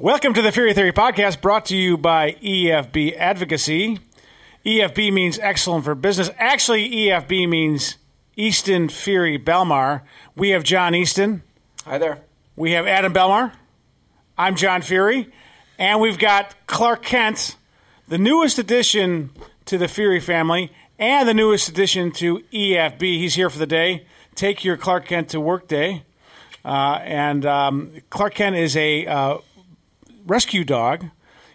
Welcome to the Fury Theory podcast brought to you by EFB Advocacy. EFB means excellent for business. Actually, EFB means Easton Fury Belmar. We have John Easton. Hi there. We have Adam Belmar. I'm John Fury. And we've got Clark Kent, the newest addition to the Fury family and the newest addition to EFB. He's here for the day. Take your Clark Kent to work day. Uh, and um, Clark Kent is a uh, rescue dog.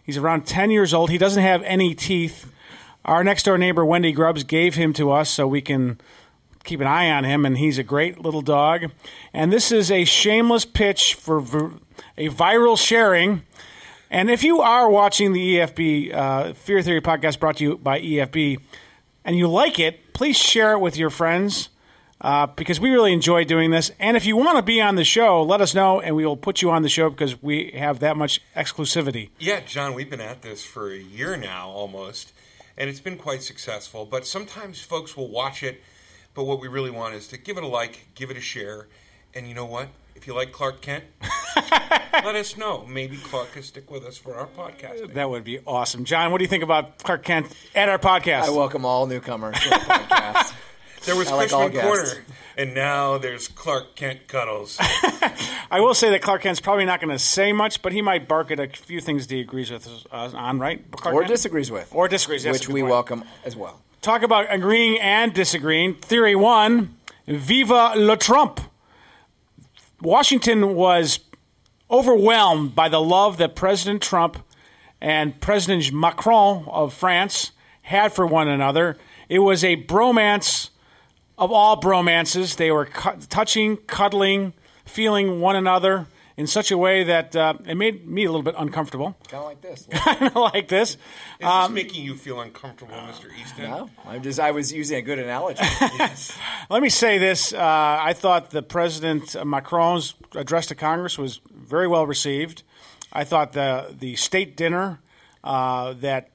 He's around 10 years old. He doesn't have any teeth. Our next door neighbor, Wendy Grubbs, gave him to us so we can keep an eye on him, and he's a great little dog. And this is a shameless pitch for a viral sharing. And if you are watching the EFB uh, Fury Theory podcast brought to you by EFB, and you like it, please share it with your friends uh, because we really enjoy doing this. And if you want to be on the show, let us know, and we will put you on the show because we have that much exclusivity. Yeah, John, we've been at this for a year now almost, and it's been quite successful. But sometimes folks will watch it, but what we really want is to give it a like, give it a share, and you know what? If you like Clark Kent, let us know. Maybe Clark can stick with us for our podcast. That would be awesome. John, what do you think about Clark Kent at our podcast? I welcome all newcomers to the podcast. There was I like all Cushman. Corner, and now there's Clark Kent Cuddles. I will say that Clark Kent's probably not going to say much, but he might bark at a few things that he agrees with us on, right? Clark or Kent? disagrees with. Or disagrees, that's a Which we point. welcome as well. Talk about agreeing and disagreeing. Theory one Viva le Trump. Washington was overwhelmed by the love that President Trump and President Macron of France had for one another. It was a bromance of all bromances. They were cu- touching, cuddling, feeling one another in such a way that uh, it made me a little bit uncomfortable. Kind of like this. kind of like this. Is this making you feel uncomfortable, Mr. Easton? no, I'm just. I was using a good analogy. Let me say this. Uh, I thought the President Macron's address to Congress was very well received. I thought the, the state dinner uh, that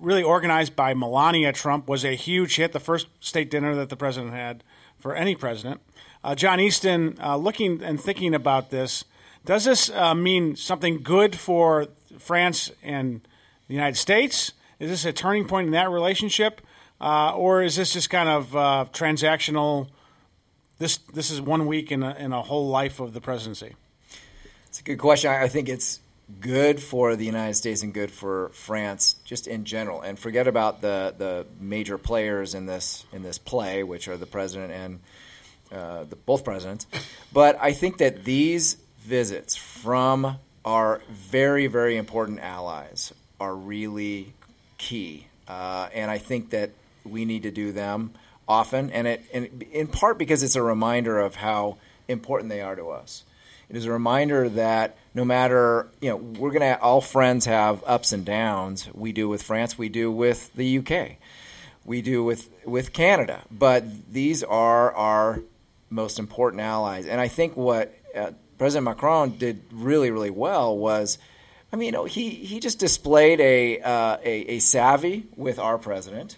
really organized by Melania Trump was a huge hit, the first state dinner that the president had for any president. Uh, John Easton, uh, looking and thinking about this, does this uh, mean something good for France and the United States? Is this a turning point in that relationship? Uh, or is this just kind of uh, transactional? This this is one week in a, in a whole life of the presidency. It's a good question. I I think it's good for the United States and good for France just in general. And forget about the the major players in this in this play, which are the president and uh, the, both presidents. But I think that these visits from our very very important allies are really key, uh, and I think that we need to do them often, and it and in part because it's a reminder of how important they are to us. It is a reminder that no matter you know we're gonna all friends have ups and downs. We do with France. We do with the UK. We do with with Canada. But these are our most important allies. And I think what uh, President Macron did really really well was. I mean, you know, he, he just displayed a, uh, a a savvy with our president,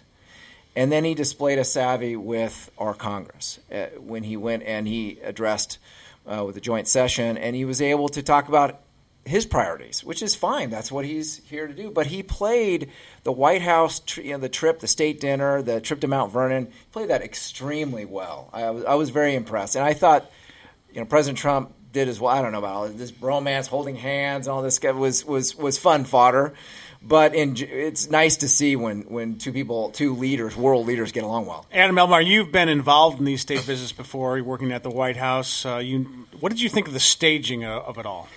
and then he displayed a savvy with our Congress uh, when he went and he addressed uh, with the joint session, and he was able to talk about his priorities, which is fine. That's what he's here to do. But he played the White House, you know, the trip, the state dinner, the trip to Mount Vernon. Played that extremely well. I was, I was very impressed, and I thought, you know, President Trump did as well. I don't know about all this bromance, holding hands, and all this stuff was was was fun fodder. But in, it's nice to see when, when two people, two leaders, world leaders, get along well. Adam Belmar, you've been involved in these state visits before. You're working at the White House. Uh, you, what did you think of the staging of, of it all?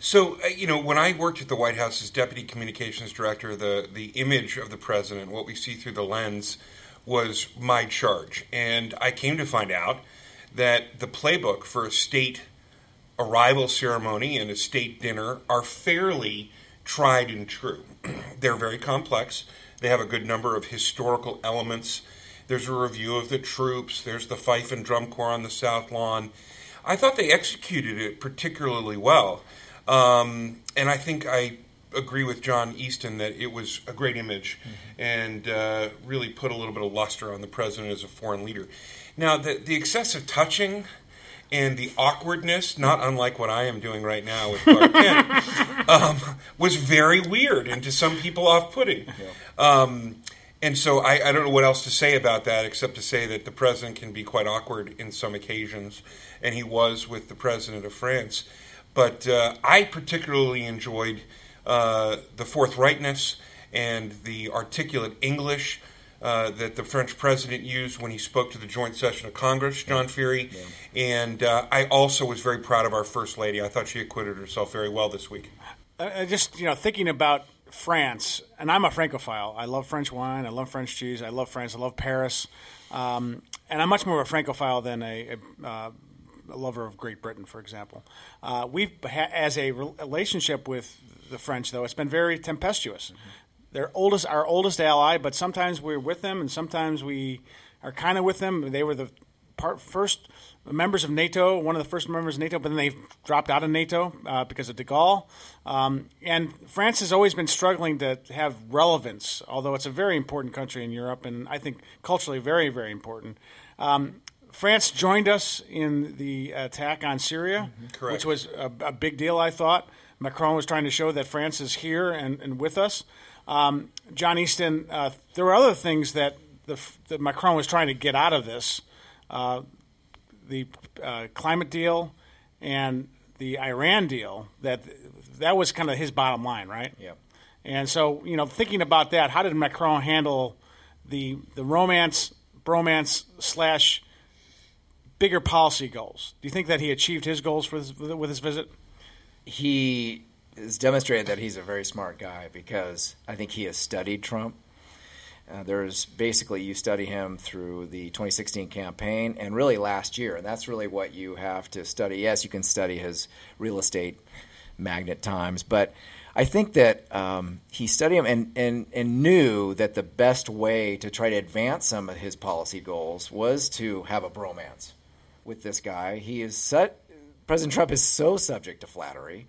So, uh, you know, when I worked at the White House as deputy communications director, the, the image of the president, what we see through the lens, was my charge. And I came to find out that the playbook for a state arrival ceremony and a state dinner are fairly tried and true. They're very complex. They have a good number of historical elements. There's a review of the troops. There's the fife and drum corps on the South Lawn. I thought they executed it particularly well. Um, and I think I agree with John Easton that it was a great image and uh, really put a little bit of luster on the president as a foreign leader. Now, the, the excessive touching and the awkwardness, not unlike what I am doing right now with Clark Kent, um, was very weird and to some people off-putting. Um, and so I, I, don't know what else to say about that except to say that the president can be quite awkward in some occasions, and he was with the president of France. But uh, I particularly enjoyed uh, the forthrightness and the articulate English uh, that the French president used when he spoke to the joint session of Congress, John Fury. Yeah. And uh, I also was very proud of our First Lady. I thought she acquitted herself very well this week. Uh, just, you know, thinking about France, and I'm a Francophile. I love French wine. I love French cheese. I love France. I love Paris. Um, and I'm much more of a Francophile than a, a, uh, a lover of Great Britain, for example. Uh, we've, ha- as a relationship with the French, though, it's been very tempestuous. Mm-hmm their oldest, our oldest ally, but sometimes we're with them and sometimes we are kind of with them. They were the part, first members of NATO, one of the first members of NATO, but then they dropped out of NATO uh, because of de Gaulle. Um, and France has always been struggling to have relevance, although it's a very important country in Europe and I think culturally very, very important. Um, France joined us in the attack on Syria, mm-hmm. which was a, a, big deal, I thought. Macron was trying to show that France is here and, and with us. Um, John Easton, uh, there were other things that, the, that Macron was trying to get out of this uh, the uh, climate deal and the Iran deal. That that was kind of his bottom line, right? Yeah. And so, you know, thinking about that, how did Macron handle the the romance, bromance slash bigger policy goals? Do you think that he achieved his goals for his, with his visit? He has demonstrated that he's a very smart guy because I think he has studied Trump. Uh, there's basically you study him through the 2016 campaign and really last year, and that's really what you have to study. Yes, you can study his real estate magnet times, but I think that um, he studied him and, and, and knew that the best way to try to advance some of his policy goals was to have a bromance with this guy. He is President Trump is so subject to flattery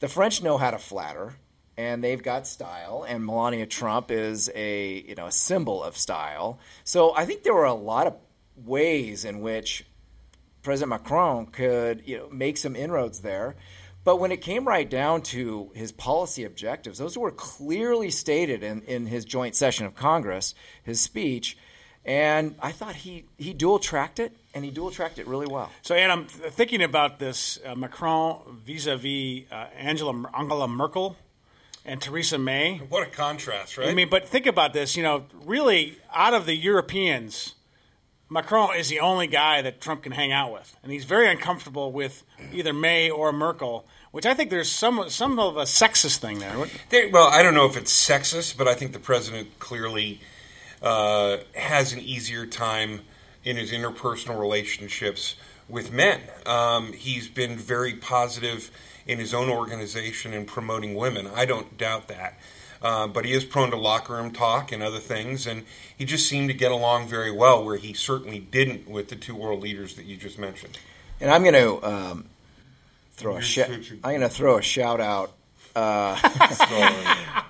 the French know how to flatter, and they've got style, and Melania Trump is a you know a symbol of style. So I think there were a lot of ways in which President Macron could you know make some inroads there. But when it came right down to his policy objectives, those were clearly stated in, in his joint session of Congress, his speech. And I thought he, he dual tracked it, and he dual tracked it really well. So, Adam, thinking about this, uh, Macron vis a vis Angela Angela Merkel and Theresa May. What a contrast, right? I mean, but think about this. You know, really, out of the Europeans, Macron is the only guy that Trump can hang out with, and he's very uncomfortable with either May or Merkel. Which I think there's some some of a sexist thing there. there well, I don't know if it's sexist, but I think the president clearly uh, has an easier time in his interpersonal relationships with men. Um, he's been very positive in his own organization in promoting women. I don't doubt that. Uh, but he is prone to locker room talk and other things, and he just seemed to get along very well, where he certainly didn't with the two world leaders that you just mentioned. And I'm going to um, throw a sh- I'm going to throw a shout out uh,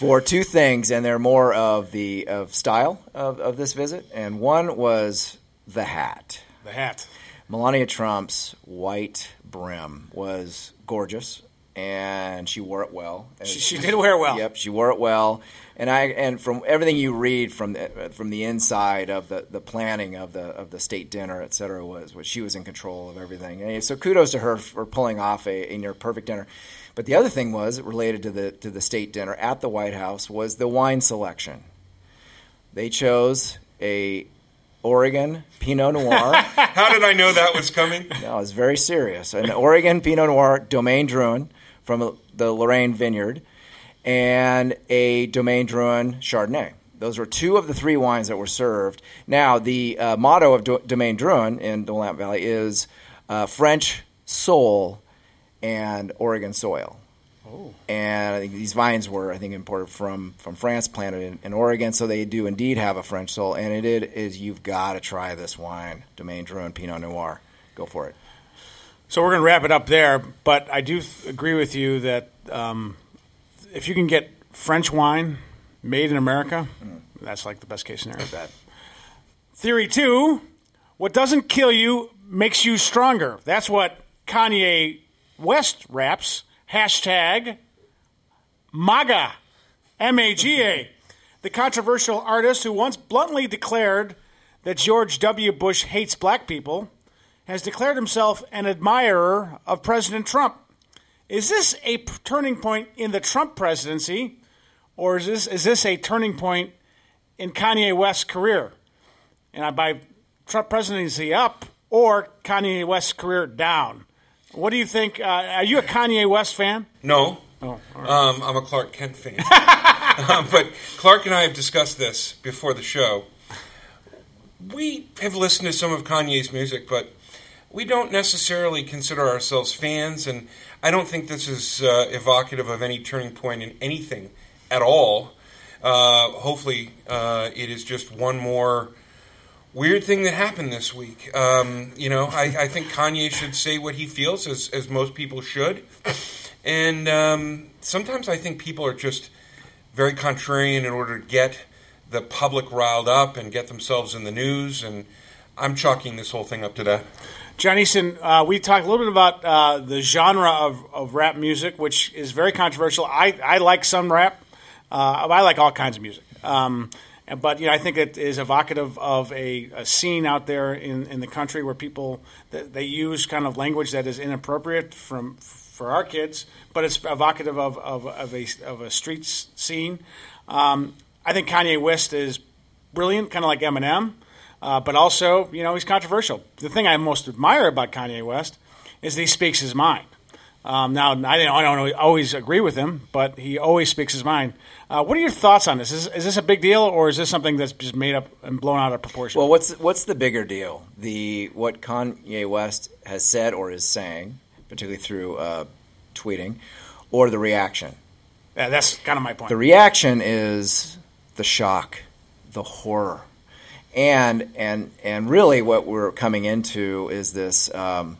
for two things, and they're more of the of style of, of this visit. And one was the hat. The hat. Melania Trump's white brim was gorgeous, and she wore it well. She, she, did wear it well. Yep, she wore it well. And I and from everything you read from the, from the inside of the, the planning of the of the state dinner, et cetera, was what she was in control of everything. And so kudos to her for pulling off a, a near perfect dinner. But the other thing was related to the to the state dinner at the White House was the wine selection. They chose a Oregon Pinot Noir. How did I know that was coming? No, it was very serious. An Oregon Pinot Noir Domaine Drouhin from the Laurène Vineyard, and a Domaine Drouhin Chardonnay. Those were two of the three wines that were served. Now, the uh, motto of Do- Domaine Drouhin in the Willamette Valley is uh, French soul and Oregon soil. Oh. And I think these vines were, I think, imported from, from France, planted in, in, Oregon. So they do indeed have a French soul. And it is, you've got to try this wine, Domaine Drouhin Pinot Noir. Go for it. So we're going to wrap it up there. But I do th- agree with you that um, if you can get French wine made in America, mm. that's like the best case scenario. That. Theory two What doesn't kill you makes you stronger. That's what Kanye West raps. Hashtag MAGA. M A G A. The controversial artist who once bluntly declared that George W. Bush hates black people has declared himself an admirer of President Trump. Is this a p- turning point in the Trump presidency, or is this, is this a turning point in Kanye West's career? And I- by Trump presidency up or Kanye West's career down? What do you think? Uh, are you a Kanye West fan? No. Oh, Um, I'm a Clark Kent fan. um, but Clark and I have discussed this before the show. We have listened to some of Kanye's music, but we don't necessarily consider ourselves fans, and I don't think this is uh, evocative of any turning point in anything at all. Uh, hopefully, uh, it is just one more weird thing that happened this week. Um, you know, I, I think Kanye should say what he feels, as, as most people should. And um, sometimes I think people are just very contrarian in order to get the public riled up and get themselves in the news. And I'm chalking this whole thing up to that. John Easton, uh, we talked a little bit about uh, the genre of, of rap music, which is very controversial. I, I like some rap. Uh, I like all kinds of music. Um, but you know, I think it is evocative of a, a scene out there in, in the country where people th- they use kind of language that is inappropriate from for our kids, but it's evocative of, of, of a of a street scene. Um, I think Kanye West is brilliant, kind of like Eminem, uh, but also, you know, he's controversial. The thing I most admire about Kanye West is that he speaks his mind. Um, now, I don't, I don't always agree with him, but he always speaks his mind. Uh, what are your thoughts on this? Is, is this a big deal, or is this something that's just made up and blown out of proportion? Well, what's what's the bigger deal? The what Kanye West has said or is saying, particularly through uh, tweeting, or the reaction? Yeah, that's kind of my point. The reaction is the shock, the horror, and and and really what we're coming into is this um,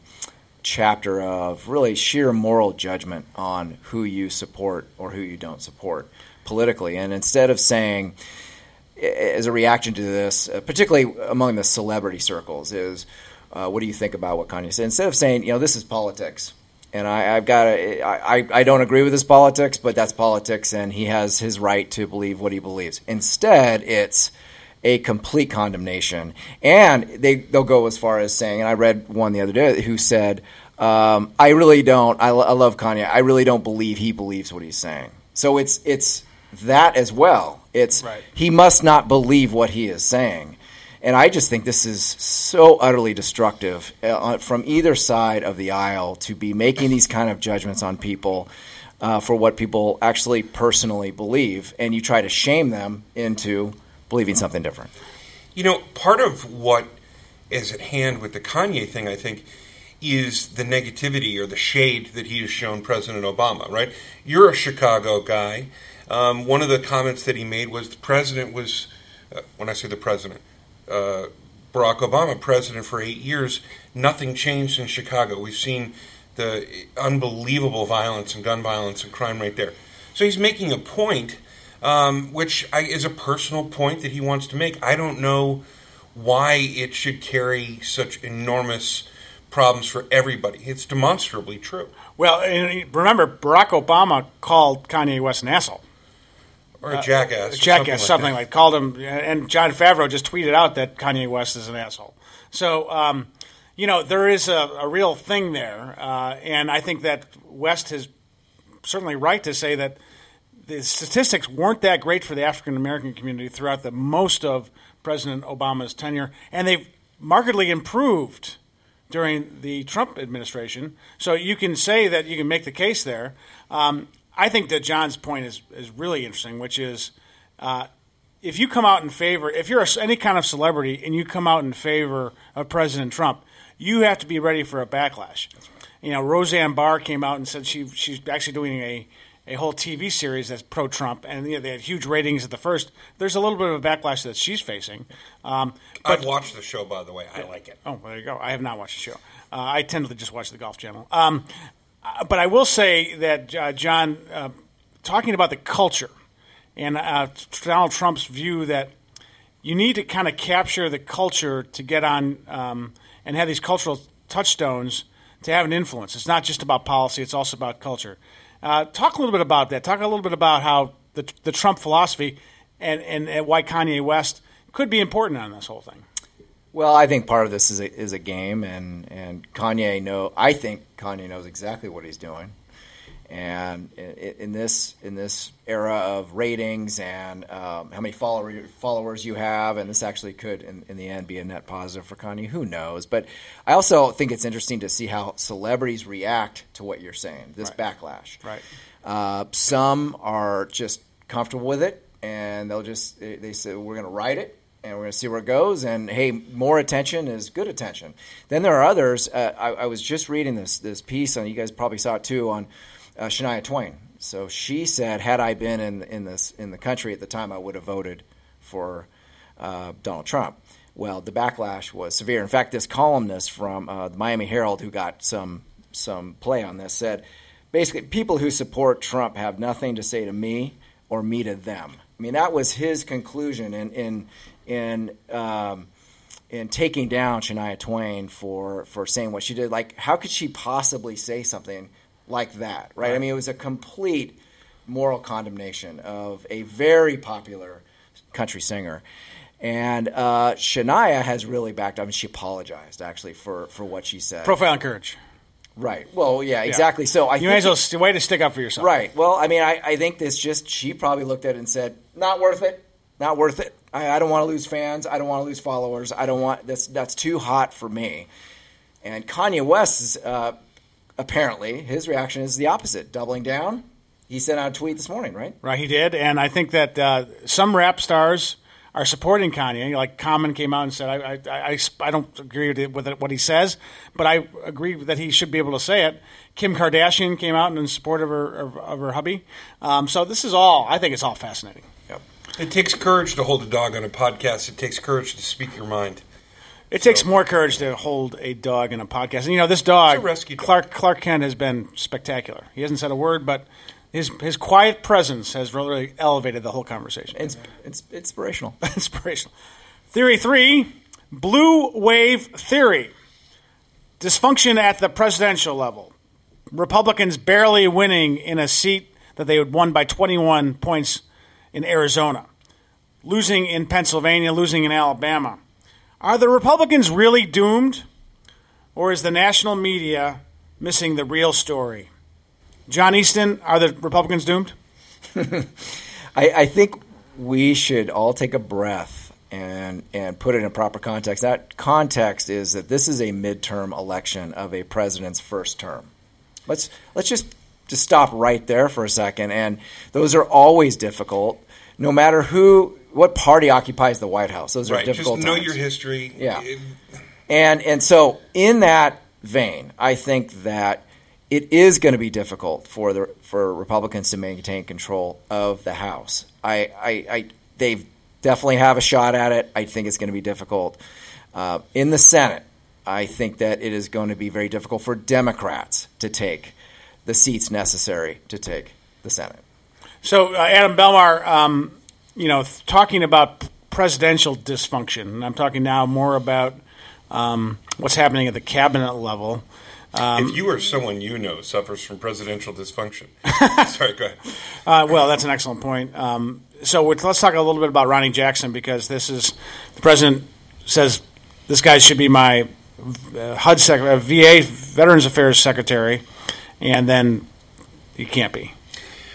chapter of really sheer moral judgment on who you support or who you don't support politically. And instead of saying, as a reaction to this, uh, particularly among the celebrity circles, is uh, what do you think about what Kanye said? Instead of saying, you know, this is politics, and I, I've got to, I- I don't agree with his politics, but that's politics, and he has his right to believe what he believes. Instead, it's a complete condemnation, and they they'll go as far as saying, and I read one the other day who said, um, I really don't, I, I love Kanye, I really don't believe he believes what he's saying. So it's it's that as well. It's Right. he must not believe what he is saying. And I just think this is so utterly destructive uh, from either side of the aisle to be making these kind of judgments on people uh, for what people actually personally believe, and you try to shame them into believing something different. You know, part of what is at hand with the Kanye thing, I think, is the negativity or the shade that he has shown President Obama, right? You're a Chicago guy. Um, one of the comments that he made was the president was, uh, when I say the president, uh, Barack Obama, president for eight years, nothing changed in Chicago. We've seen the unbelievable violence and gun violence and crime right there. So he's making a point, um, which I, is a personal point that he wants to make. I don't know why it should carry such enormous problems for everybody. It's demonstrably true. well, remember, Barack Obama called Kanye West an asshole. Or a jackass. or jackass, something that. like, called him. And Jon Favreau just tweeted out that Kanye West is an asshole. So, um, you know, there is a, a real thing there, uh, and I think that West is certainly right to say that the statistics weren't that great for the African American community throughout the most of President Obama's tenure, and they've markedly improved during the Trump administration. So you can say that you can make the case there. Um, I think that John's point is is really interesting, which is uh, if you come out in favor, if you're a, any kind of celebrity and you come out in favor of President Trump, you have to be ready for a backlash. You know, Roseanne Barr came out and said she she's actually doing a a whole TV series that's pro Trump, and you know, they had huge ratings at the first. There's a little bit of a backlash that she's facing. Um, I've watched the show, by the way. I like it. Oh, there you go. I have not watched the show. Uh, I tend to just watch the Golf Channel. Um, uh, but I will say that uh, John, uh, talking about the culture and uh, Donald Trump's view that you need to kind of capture the culture to get on um, and have these cultural touchstones to have an influence. It's not just about policy; it's also about culture. Uh, talk a little bit about that. Talk a little bit about how the, the Trump philosophy and, and, and why Kanye West could be important on this whole thing. Well, I think part of this is a, is a game, and, and Kanye know. I think Kanye knows exactly what he's doing, and in, this in this era of ratings and um, how many follower, followers you have, and this actually could, in, in the end, be a net positive for Kanye. Who knows? But I also think it's interesting to see how celebrities react to what you're saying. This Right. backlash. Right. Uh, some are just comfortable with it, and they'll just they, they say we're going to write it and we're going to see where it goes. And hey, more attention is good attention. Then there are others. Uh, I, I was just reading this this piece, and you guys probably saw it too on uh, Shania Twain. So she said, had I been in in this in the country at the time, I would have voted for uh, Donald Trump. Well, the backlash was severe. In fact, this columnist from uh, the Miami Herald, who got some some play on this, said basically people who support Trump have nothing to say to me or me to them. I mean, that was his conclusion in in in um, in taking down Shania Twain for for saying what she did. Like, how could she possibly say something like that? Right? I mean, it was a complete moral condemnation of a very popular country singer. And uh, Shania has really backed up, and she apologized actually for, for what she said. Profound courage. right. Well, yeah, exactly. So I You think may as well way to stick up for yourself. Right. Well, I mean, I, I think this just she probably looked at it and said, "Not worth it. Not worth it. I, I don't want to lose fans. I don't want to lose followers. I don't want that's that's too hot for me." And Kanye West is uh, apparently his reaction is the opposite, doubling down. He sent out a tweet this morning, right? Right, he did, and I think that uh, some rap stars are supporting Kanye. Like Common came out and said, "I, I, I, I don't agree with, it, with what he says, but I agree that he should be able to say it." Kim Kardashian came out in support of her of, of her hubby. Um, so this is all. I think it's all fascinating. Yep. It takes courage to hold a dog on a podcast. It takes courage to speak your mind. It takes more courage to hold a dog in a podcast. And you know, this dog, rescue dog. Clark Clark Kent, has been spectacular. He hasn't said a word, but his his quiet presence has really elevated the whole conversation. It's, it's inspirational. Inspirational. Theory three: blue wave theory. Dysfunction at the presidential level. Republicans barely winning in a seat that they had won by 21 points in Arizona, losing in Pennsylvania, losing in Alabama. Are the Republicans really doomed, or is the national media missing the real story? John Easton, are the Republicans doomed? I, I think we should all take a breath and and put it in proper context. That context is that this is a midterm election of a president's first term. Let's let's just just stop right there for a second. And those are always difficult, no matter who what party occupies the White House. Those are Right. Just difficult. know times. your history. Yeah. It- And and so in that vein, I think that it is going to be difficult for the for Republicans to maintain control of the House. I, I, I they definitely have a shot at it. I think it's going to be difficult uh, in the Senate. I think that it is going to be very difficult for Democrats to take the seats necessary to take the Senate. So, uh, Adam Belmar, um, you know, talking about presidential dysfunction, and I'm talking now more about um, what's happening at the cabinet level. Um, if you or someone you know suffers from presidential dysfunction, sorry, go ahead. Uh, well, that's an excellent point. Um, so we're- let's talk a little bit about Ronny Jackson because this is the president says this guy should be my uh, HUD sec- uh, VA Veterans Affairs Secretary, and then he can't be.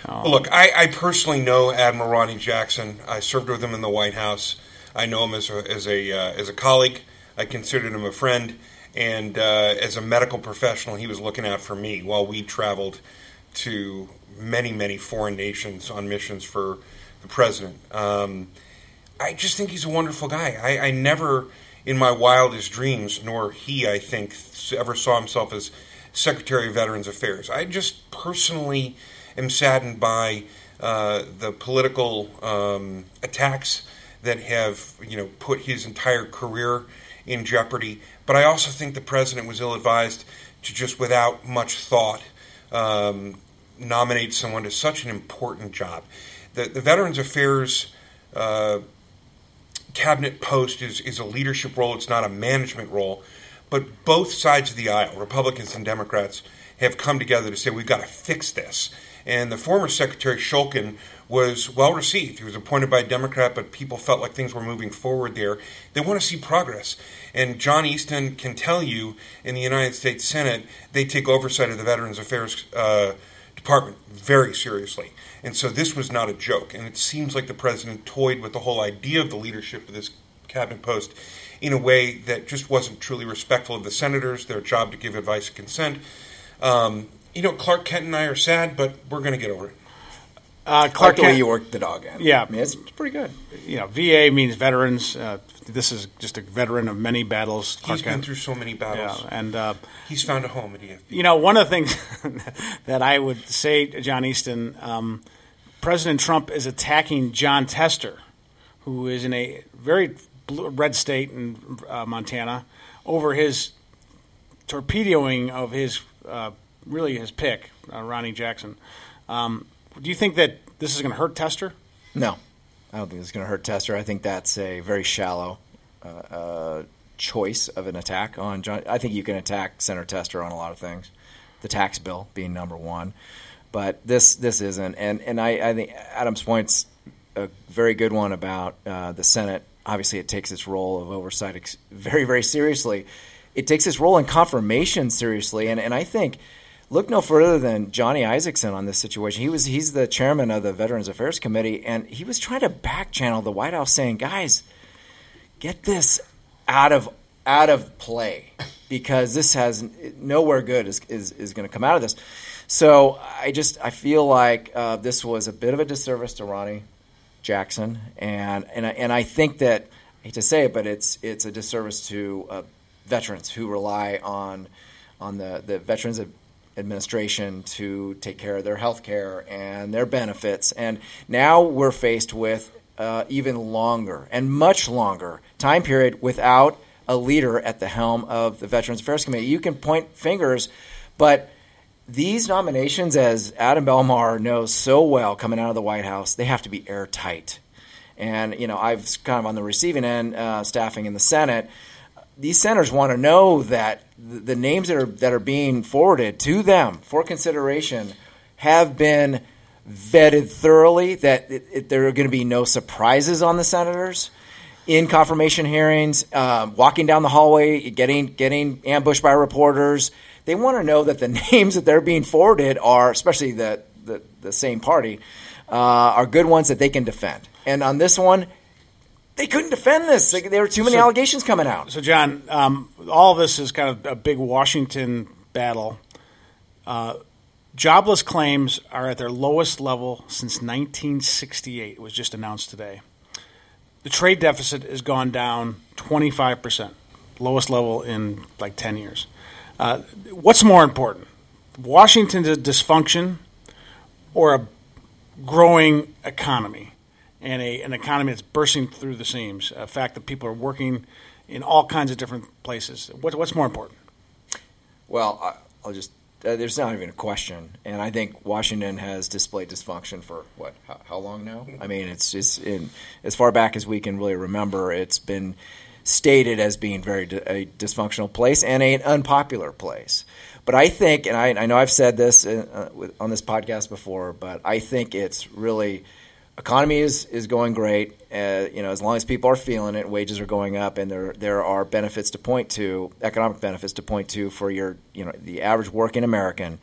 Well, look, I, I personally know Admiral Ronny Jackson. I served with him in the White House. I know him as a as a uh, as a colleague. I considered him a friend, and uh, as a medical professional, he was looking out for me while we traveled to many many foreign nations on missions for the president. Um, I just think he's a wonderful guy. I, I never, in my wildest dreams, nor he, I think, ever saw himself as Secretary of Veterans Affairs. I just personally am saddened by uh, the political um, attacks that have, you know, put his entire career in jeopardy. But I also think the president was ill-advised to just, without much thought, um, nominate someone to such an important job. The, the Veterans Affairs uh, cabinet post is, is a leadership role, it's not a management role. But both sides of the aisle, Republicans and Democrats, have come together to say we've got to fix this. And the former Secretary Shulkin was well received. He was appointed by a Democrat, but people felt like things were moving forward there. They want to see progress. And John Easton can tell you in the United States Senate, they take oversight of the Veterans Affairs uh, Department very seriously. And so this was not a joke. And it seems like the president toyed with the whole idea of the leadership of this cabinet post in a way that just wasn't truly respectful of the senators, their job to give advice and consent. Um, you know, Clark Kent and I are sad, but we're going to get over it. Uh, Clark, the way you worked the dog in. Yeah, I mean, it's pretty good. You know, VA means veterans. Uh, this is just a veteran of many battles. Clark He's been Kent. through so many battles, yeah, and uh, he's found a home at EFB. You know, one of the things that I would say to John Easton, um, President Trump is attacking Jon Tester, who is in a very blue, red state in uh, Montana, over his torpedoing of his uh, really his pick, uh, Ronny Jackson. Um, do you think that this is going to hurt Tester? No, I don't think it's going to hurt Tester. I think that's a very shallow uh, uh, choice of an attack on Jon. I think you can attack Senator Tester on a lot of things, the tax bill being number one, but this this isn't. And and I, I think Adam's point's a very good one about uh, the Senate. Obviously, it takes its role of oversight ex- very very seriously. It takes its role in confirmation seriously, and and I think look no further than Johnny Isakson on this situation. He was he's the chairman of the Veterans Affairs Committee, and he was trying to back channel the White House, saying, "Guys, get this out of out of play because this has nowhere good is is, is going to come out of this." So I just I feel like uh, this was a bit of a disservice to Ronny Jackson, and and I, and I think that I hate to say it, but it's it's a disservice to uh, veterans who rely on on the the veterans administration to take care of their health care and their benefits. And now we're faced with uh, even longer and much longer time period without a leader at the helm of the Veterans Affairs Committee. You can point fingers, but these nominations, as Adam Belmar knows so well coming out of the White House, they have to be airtight. And, you know, I've kind of on the receiving end, uh, staffing in the Senate these senators want to know that the names that are that are being forwarded to them for consideration have been vetted thoroughly. That it, it, there are going to be no surprises on the senators in confirmation hearings, uh, walking down the hallway, getting getting ambushed by reporters. They want to know that the names that they're being forwarded are, especially the the, the same party, uh, are good ones that they can defend. And on this one, they couldn't defend this. There were too many so, allegations coming out. So, John, um, all of this is kind of a big Washington battle. Uh, jobless claims are at their lowest level since 1968. It was just announced today. The trade deficit has gone down 25%, lowest level in like 10 years. Uh, what's more important, Washington's dysfunction or a growing economy? And a, an economy that's bursting through the seams. A fact that people are working in all kinds of different places. What, what's more important? Well, I'll just. Uh, there's not even a question, and I think Washington has displayed dysfunction for what? How, how long now? I mean, it's just in as far back as we can really remember. It's been stated as being very a dysfunctional place and an unpopular place. But I think, and I, I know I've said this uh, on this podcast before, but I think it's really economy is, is going great. Uh, you know, as long as people are feeling it, wages are going up, and there there are benefits to point to, economic benefits to point to for your you know the average working American.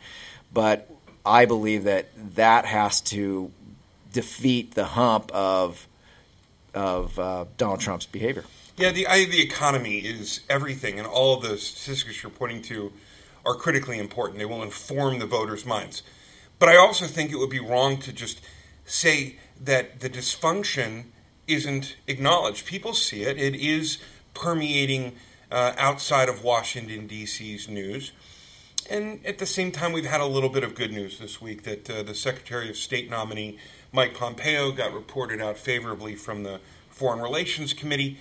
But I believe that that has to defeat the hump of of uh, Donald Trump's behavior. Yeah, the I, the economy is everything, and all of the statistics you're pointing to are critically important. They will inform the voters' minds. But I also think it would be wrong to just say that the dysfunction isn't acknowledged. People see it, it is permeating uh, outside of Washington, D.C.'s news. And at the same time, we've had a little bit of good news this week that uh, the Secretary of State nominee, Mike Pompeo, got reported out favorably from the Foreign Relations Committee.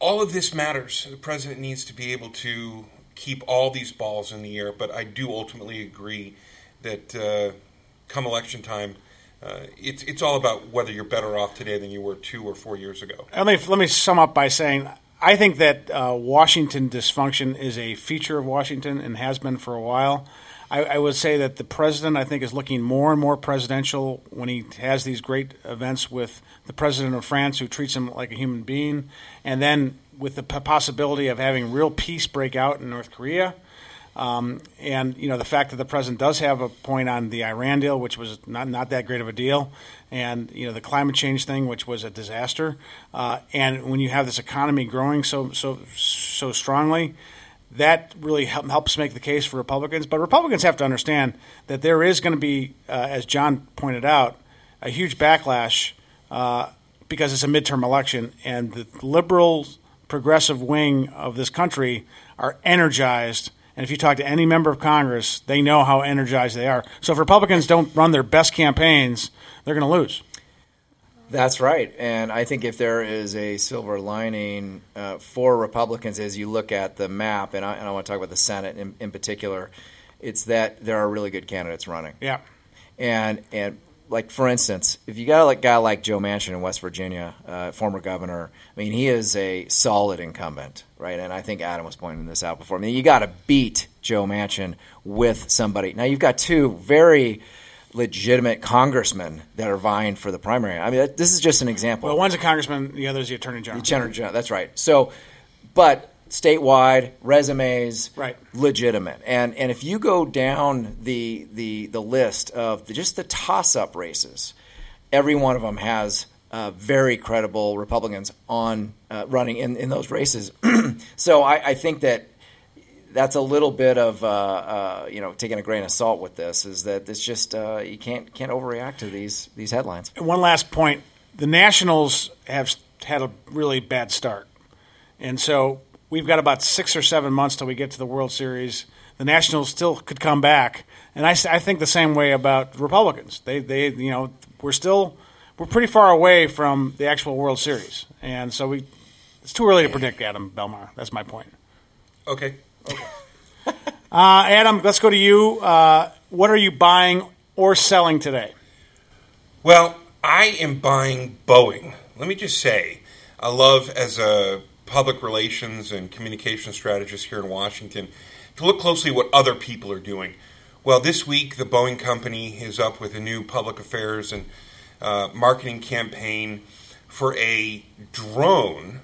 All of this matters. The president needs to be able to keep all these balls in the air, but I do ultimately agree that uh, come election time, uh, it's it's all about whether you're better off today than you were two or four years ago. Let me let me sum up by saying I think that uh, Washington dysfunction is a feature of Washington and has been for a while. I, I, would say that the president, I think, is looking more and more presidential when he has these great events with the president of France, who treats him like a human being, and then with the possibility of having real peace break out in North Korea. Um, and you know the fact that the president does have a point on the Iran deal, which was not not that great of a deal, and you know the climate change thing, which was a disaster. Uh, and when you have this economy growing so so so strongly, that really help, helps make the case for Republicans. But Republicans have to understand that there is going to be, uh, as John pointed out, a huge backlash uh, because it's a midterm election, and the liberal progressive wing of this country are energized and if you talk to any member of Congress, they know how energized they are. So if Republicans don't run their best campaigns, they're going to lose. That's right. And I think if there is a silver lining uh, for Republicans as you look at the map, and I, and I want to talk about the Senate in, in, particular, it's that there are really good candidates running. Yeah. And, and like for instance, if you got a guy like Joe Manchin in West Virginia, uh, former governor, I mean, he is a solid incumbent, right? And I think Adam was pointing this out before. I mean, you got to beat Joe Manchin with somebody. Now you've got two very legitimate congressmen that are vying for the primary. I mean, this is just an example. Well, one's a congressman, the other is the attorney general. The attorney general, that's right. So, but statewide resumes right. legitimate. And and if you go down the the the list of the, just the toss up races every one of them has uh, very credible Republicans on uh, running in, in those races. So I, I, think that that's a little bit of uh, uh, you know taking a grain of salt with this is that it's just uh, you can't can't overreact to these these headlines. And one last point. The Nationals have had a really bad start. And so we've got about six or seven months till we get to the World Series. The Nationals still could come back, and I, I think the same way about Republicans. They they you know we're still we're pretty far away from the actual World Series, and so we it's too early to predict Adam Belmar. That's my point. Okay. Okay. uh, Adam, let's go to you. Uh, what are you buying or selling today? Well, I am buying Boeing. Let me just say, I love as a public relations and communication strategists here in Washington to look closely what other people are doing. Well, this week the Boeing company is up with a new public affairs and uh, marketing campaign for a drone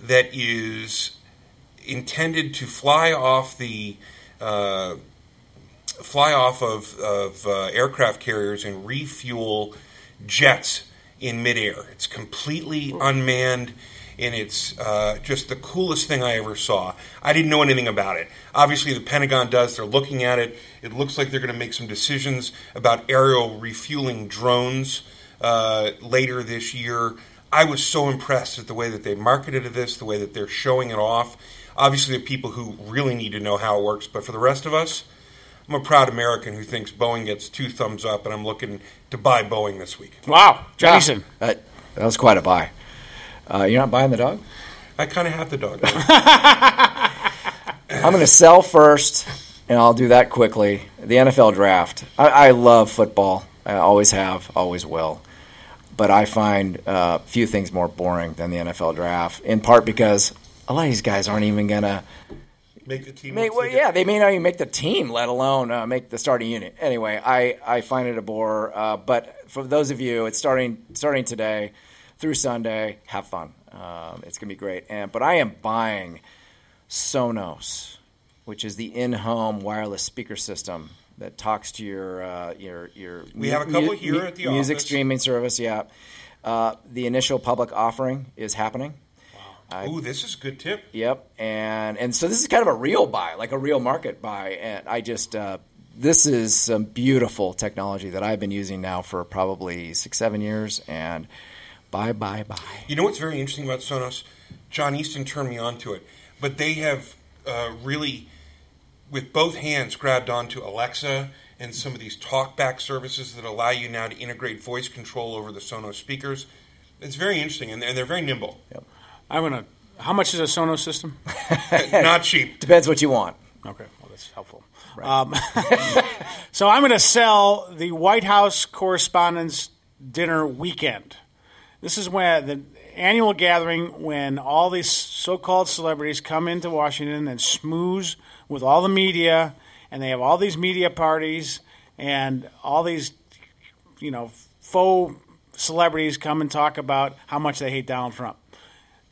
that is intended to fly off the uh, fly off of, of uh, aircraft carriers and refuel jets in midair. It's completely unmanned and it's uh, just the coolest thing I ever saw. I didn't know anything about it. Obviously, the Pentagon does. They're looking at it. It looks like they're going to make some decisions about aerial refueling drones uh, later this year. I was so impressed at the way that they marketed this, the way that they're showing it off. Obviously, the people who really need to know how it works, but for the rest of us, I'm a proud American who thinks Boeing gets two thumbs up, and I'm looking to buy Boeing this week. Wow, Jason, yeah, that, that was quite a buy. Uh, you're not buying the dog? I kind of have the dog. I'm going to sell first, and I'll do that quickly. The NFL draft. I, I love football. I always have, always will. But I find uh, few things more boring than the NFL draft, in part because a lot of these guys aren't even going to make the team. Make, well, yeah, they may not even make the team, let alone uh, make the starting unit. Anyway, I, I find it a bore. Uh, but for those of you, it's starting starting today through Sunday. Have fun. Um, it's going to be great. And but I am buying Sonos, which is the in-home wireless speaker system that talks to your uh, your your. We have a couple mu- here at the music office. streaming service. Yeah, uh, the initial public offering is happening. Wow. Ooh, this is a good tip. Yep, and and so this is kind of a real buy, like a real market buy, and I just. Uh, this is some beautiful technology that I've been using now for probably six, seven years, and Bye, bye, bye. You know what's very interesting about Sonos? John Easton turned me on to it, but they have uh, really, with both hands, grabbed onto Alexa and some of these talkback services that allow you now to integrate voice control over the Sonos speakers. It's very interesting, and they're very nimble. Yep. I'm gonna. How much is a Sonos system? Not cheap. Depends what you want. Okay. Well that's helpful. Um, so I'm going to sell the White House Correspondents' Dinner weekend. This is when the annual gathering when all these so-called celebrities come into Washington and schmooze with all the media, and they have all these media parties and all these, you know, faux celebrities come and talk about how much they hate Donald Trump.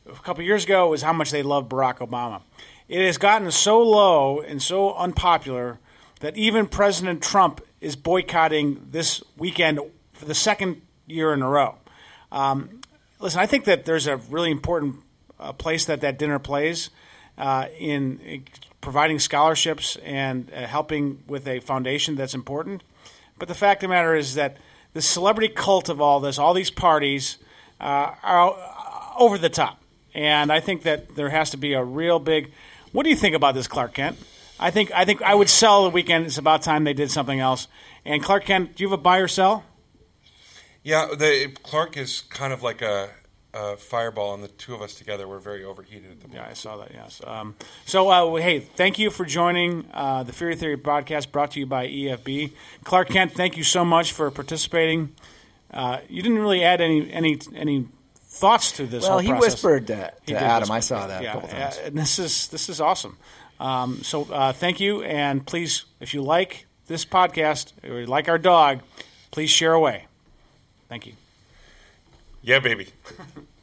A couple years ago, it was how much they love Barack Obama. It has gotten so low and so unpopular that even President Trump is boycotting this weekend for the second year in a row. Um, listen, I think that there's a really important uh, place that that dinner plays uh, in, in providing scholarships and uh, helping with a foundation that's important. But the fact of the matter is that the celebrity cult of all this, all these parties, uh, are over the top. And I think that there has to be a real big. What do you think about this, Clark Kent? I think I think I would sell the weekend. It's about time they did something else. And Clark Kent, do you have a buy or sell? Yeah, the Clark is kind of like a, a fireball, and the two of us together were very overheated at the moment. Yeah, I saw that. Yes. Um, so, uh, hey, thank you for joining uh, the Fury Theory podcast, brought to you by EFB. Clark Kent, thank you so much for participating. Uh, you didn't really add any any any thoughts to this. Well, whole he process. whispered to, to did Adam. whisper. I saw that Yeah, a couple times. uh, and this is this is awesome. Um, so, uh, thank you, and please, if you like this podcast or you like our dog, please share away. Thank you. Yeah, baby.